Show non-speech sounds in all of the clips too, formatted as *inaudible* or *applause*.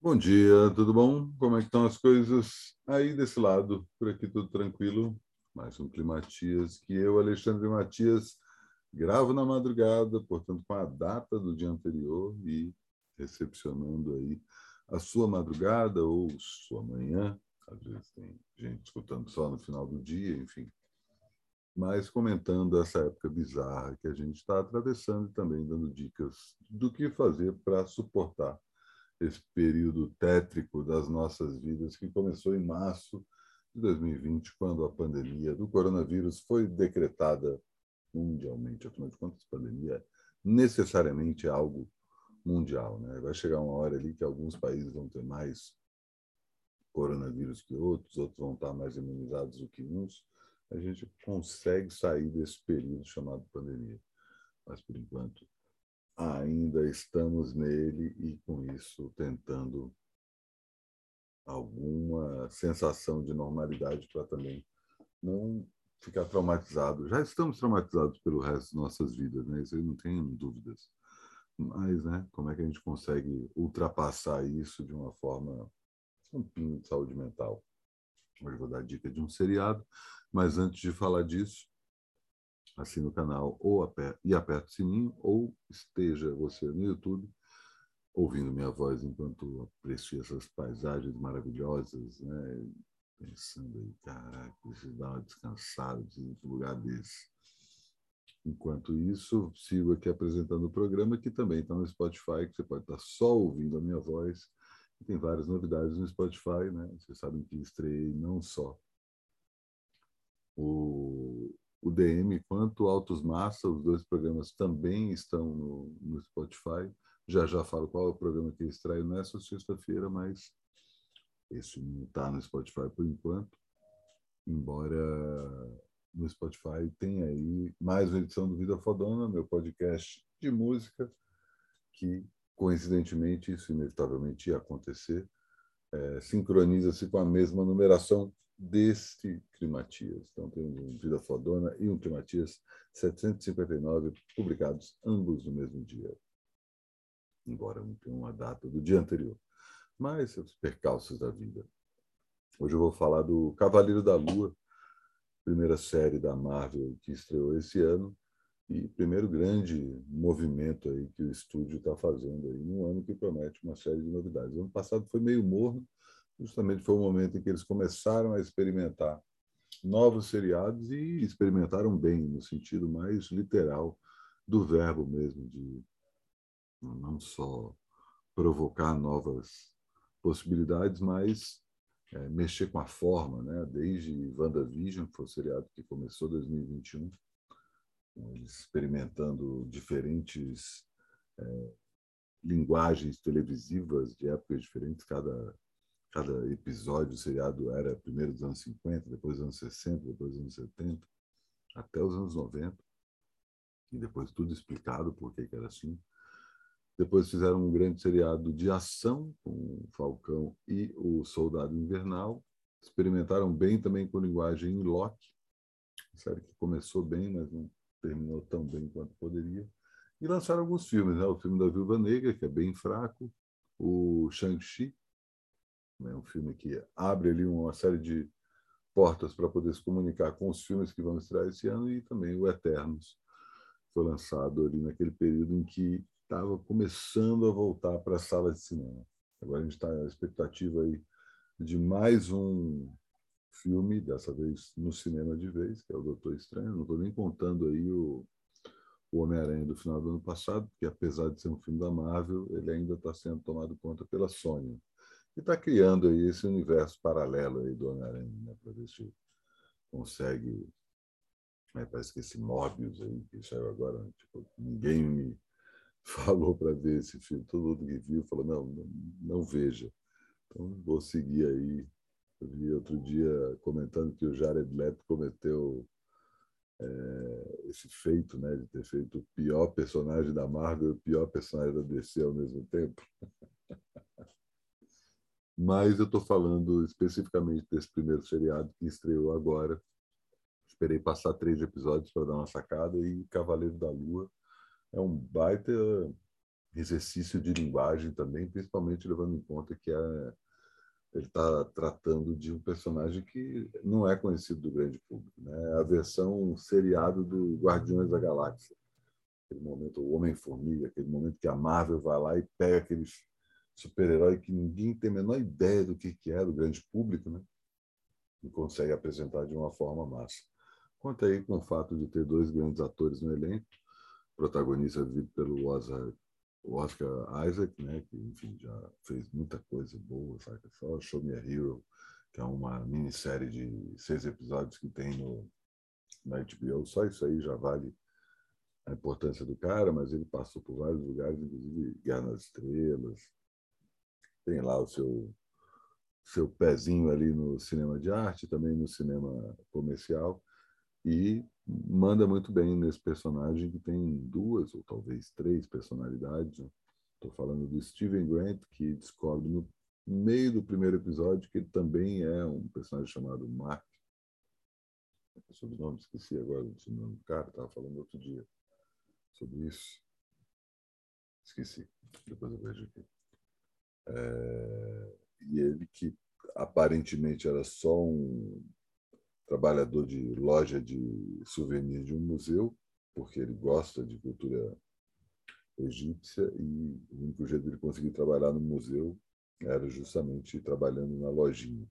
Bom dia, tudo bom? Como é que estão as coisas aí desse lado? Por aqui tudo tranquilo? Mais um Climatias que eu, Alexandre Matias, gravo na madrugada, portanto com a data do dia anterior e recepcionando aí a sua madrugada ou sua manhã. Às vezes tem gente escutando só no final do dia, enfim. Mas comentando essa época bizarra que a gente está atravessando e também dando dicas do que fazer para suportar esse período tétrico das nossas vidas que começou em março de 2020, quando a pandemia do coronavírus foi decretada mundialmente. Afinal de contas, pandemia necessariamente é algo mundial. Né? Vai chegar uma hora ali que alguns países vão ter mais coronavírus que outros, outros vão estar mais imunizados do que uns. A gente consegue sair desse período chamado pandemia. Mas, por enquanto, ainda estamos nele e, com isso, tentando alguma sensação de normalidade para também não ficar traumatizado. Já estamos traumatizados pelo resto de nossas vidas, né? Isso aí não tenho dúvidas. Mas, né, como é que a gente consegue ultrapassar isso de uma forma de saúde mental? Hoje vou dar dica de um seriado, mas antes de falar disso, assine o canal ou aperte, e aperte o sininho, ou esteja você no YouTube ouvindo minha voz enquanto aprecio essas paisagens maravilhosas, né? pensando aí, caraca, preciso dar uma descansada, preciso um lugar desse. Enquanto isso, sigo aqui apresentando o programa, que também está no Spotify, que você pode estar só ouvindo a minha voz. Tem várias novidades no Spotify, né? Vocês sabem que estreiei não só o DM quanto Autos Massa, os dois programas também estão no, no Spotify. Já já falo qual é o programa que extrai nessa sexta-feira, mas esse não está no Spotify por enquanto. Embora no Spotify tenha aí mais uma edição do Vida Fodona, meu podcast de música, que coincidentemente, isso inevitavelmente ia acontecer, é, sincroniza-se com a mesma numeração deste Climatias. Então, tem um Vida Fodona e um Climatias 759, publicados ambos no mesmo dia. Embora não tenha uma data do dia anterior. Mas os percalços da vida. Hoje eu vou falar do Cavaleiro da Lua, primeira série da Marvel que estreou esse ano e primeiro grande movimento aí que o estúdio está fazendo aí num ano que promete uma série de novidades. O ano passado foi meio morno, justamente foi o momento em que eles começaram a experimentar novos seriados e experimentaram bem, no sentido mais literal do verbo mesmo, de não só provocar novas possibilidades, mas é, mexer com a forma, né? desde WandaVision, que foi o seriado que começou em 2021, eles experimentando diferentes é, linguagens televisivas de épocas diferentes, cada cada episódio, seriado era primeiro dos anos 50, depois dos anos 60, depois dos anos 70, até os anos 90. E depois tudo explicado por que era assim. Depois fizeram um grande seriado de ação com o Falcão e o Soldado Invernal. Experimentaram bem também com linguagem em Loki, série que começou bem, mas não terminou tão bem quanto poderia. E lançaram alguns filmes, né? O filme da Viúva Negra, que é bem fraco, o Shang-Chi, né? um filme que abre ali uma série de portas para poder se comunicar com os filmes que vão estrear esse ano e também o Eternos foi lançado ali naquele período em que estava começando a voltar para a sala de cinema. Agora a gente está na expectativa aí de mais um filme, dessa vez no cinema de vez, que é o Doutor Estranho. Não estou nem contando aí o, o Homem-Aranha do final do ano passado, que apesar de ser um filme da Marvel, ele ainda está sendo tomado conta pela Sony e está criando aí esse universo paralelo aí do Homem-Aranha, né, para ver se consegue. Né, parece que esse Morbius aí, que saiu agora, tipo, ninguém me *laughs* falou para ver esse filme, todo mundo que viu falou: não, não, não veja. Então, vou seguir aí. Eu vi outro dia comentando que o Jared Leto cometeu é, esse feito né, de ter feito o pior personagem da Marvel e o pior personagem da DC ao mesmo tempo. *laughs* Mas eu estou falando especificamente desse primeiro seriado que estreou agora. Esperei passar três episódios para dar uma sacada e Cavaleiro da Lua é um baita exercício de linguagem também, principalmente levando em conta que é, ele está tratando de um personagem que não é conhecido do grande público. Né? A versão seriado do Guardiões da Galáxia. Aquele momento, o Homem-Formiga, aquele momento que a Marvel vai lá e pega aqueles super-herói que ninguém tem a menor ideia do que, que é, do grande público, né? e consegue apresentar de uma forma massa. Conta aí com o fato de ter dois grandes atores no elenco, protagonista vivido pelo Oscar, Isaac, né, que enfim já fez muita coisa boa, sabe? Só Show Me a Hero, que é uma minissérie de seis episódios que tem no na HBO, só isso aí já vale a importância do cara, mas ele passou por vários lugares, inclusive Guerra nas Estrelas, tem lá o seu seu pezinho ali no cinema de arte, também no cinema comercial, e manda muito bem nesse personagem que tem duas ou talvez três personalidades. Estou né? falando do Steven Grant, que descobre no meio do primeiro episódio que ele também é um personagem chamado Mark. É sobrenome, esqueci agora o nome do cara, estava falando outro dia sobre isso. Esqueci, depois eu vejo aqui. É e ele que aparentemente era só um trabalhador de loja de souvenirs de um museu, porque ele gosta de cultura egípcia e o único jeito de ele conseguir trabalhar no museu era justamente trabalhando na lojinha.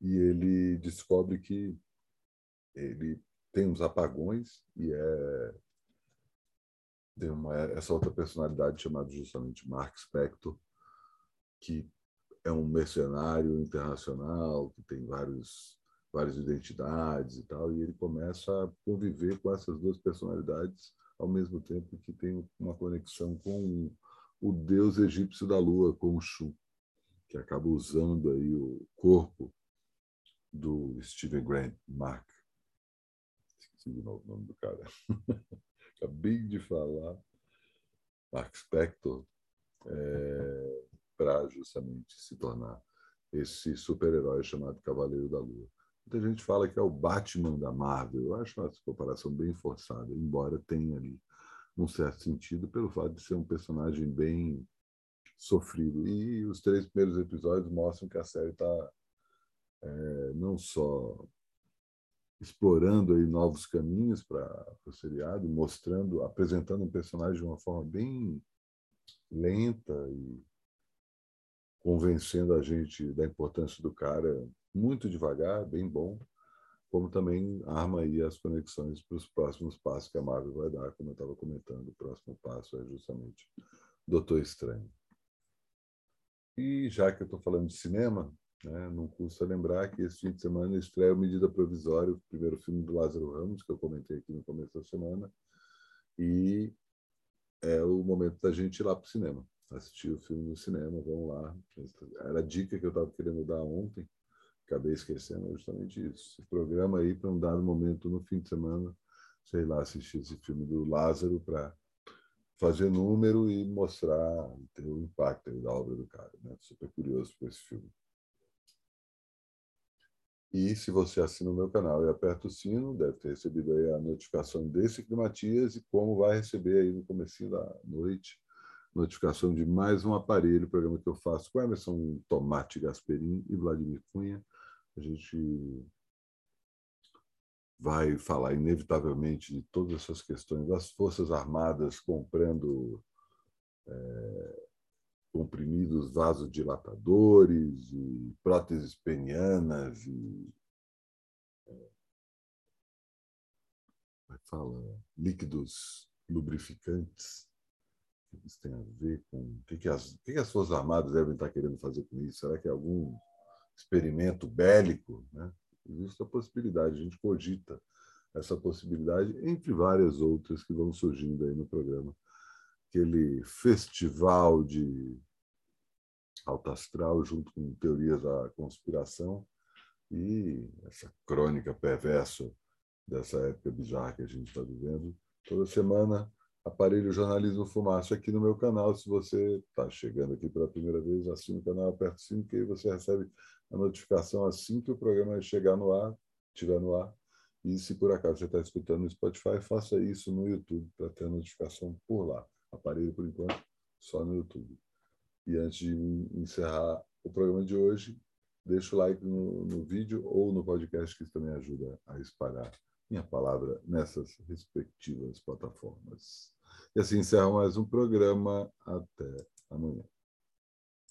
E ele descobre que ele tem uns apagões e é tem uma, essa outra personalidade chamada justamente Mark Spector, que é um mercenário internacional que tem vários várias identidades e tal e ele começa a conviver com essas duas personalidades ao mesmo tempo que tem uma conexão com o deus egípcio da lua com o Shu que acaba usando aí o corpo do Steven Grant Mark. Esqueci de novo o nome do cara. *laughs* Acabei de falar. Mark Spector. É, para justamente se tornar esse super-herói chamado Cavaleiro da Lua. Muita gente fala que é o Batman da Marvel. Eu acho essa comparação bem forçada, embora tenha ali um certo sentido pelo fato de ser um personagem bem sofrido. E os três primeiros episódios mostram que a série está é, não só explorando aí novos caminhos para o seriado, mostrando, apresentando um personagem de uma forma bem lenta e convencendo a gente da importância do cara muito devagar, bem bom, como também arma aí as conexões para os próximos passos que a Marvel vai dar, como eu estava comentando, o próximo passo é justamente Doutor Estranho. E já que eu estou falando de cinema, né, não custa lembrar que esse fim de semana estreia o Medida Provisória, o primeiro filme do Lázaro Ramos, que eu comentei aqui no começo da semana, e é o momento da gente ir lá para o cinema assistir o filme no cinema, vamos lá. Era a dica que eu estava querendo dar ontem, acabei esquecendo, justamente isso. Se programa aí para um dado momento no fim de semana, sei lá, assistir esse filme do Lázaro para fazer número e mostrar, ter o impacto da obra do cara. Né? Super curioso por esse filme. E se você assina o meu canal e aperta o sino, deve ter recebido aí a notificação desse Climatias e como vai receber aí no começo da noite notificação de mais um aparelho, programa que eu faço com Emerson Tomate Gasperin e Vladimir Cunha. A gente vai falar inevitavelmente de todas essas questões das Forças Armadas comprando é, comprimidos vasodilatadores e próteses penianas e é, é fala líquidos lubrificantes isso tem a ver com o que, que, as, o que, que as Forças Armadas devem estar querendo fazer com isso? Será que é algum experimento bélico? Né? Existe a possibilidade, a gente cogita essa possibilidade, entre várias outras que vão surgindo aí no programa. Aquele festival de alto astral junto com teorias da conspiração e essa crônica perversa dessa época bizarra que a gente está vivendo. Toda semana Aparelho Jornalismo Fumaça aqui no meu canal. Se você está chegando aqui pela primeira vez, assina o canal, aperta o sino, que aí você recebe a notificação assim que o programa chegar no ar, estiver no ar. E se por acaso você está escutando no Spotify, faça isso no YouTube para ter a notificação por lá. aparelho por enquanto, só no YouTube. E antes de encerrar o programa de hoje, deixa o like no, no vídeo ou no podcast, que isso também ajuda a espalhar minha palavra nessas respectivas plataformas. E assim encerra mais um programa. Até amanhã.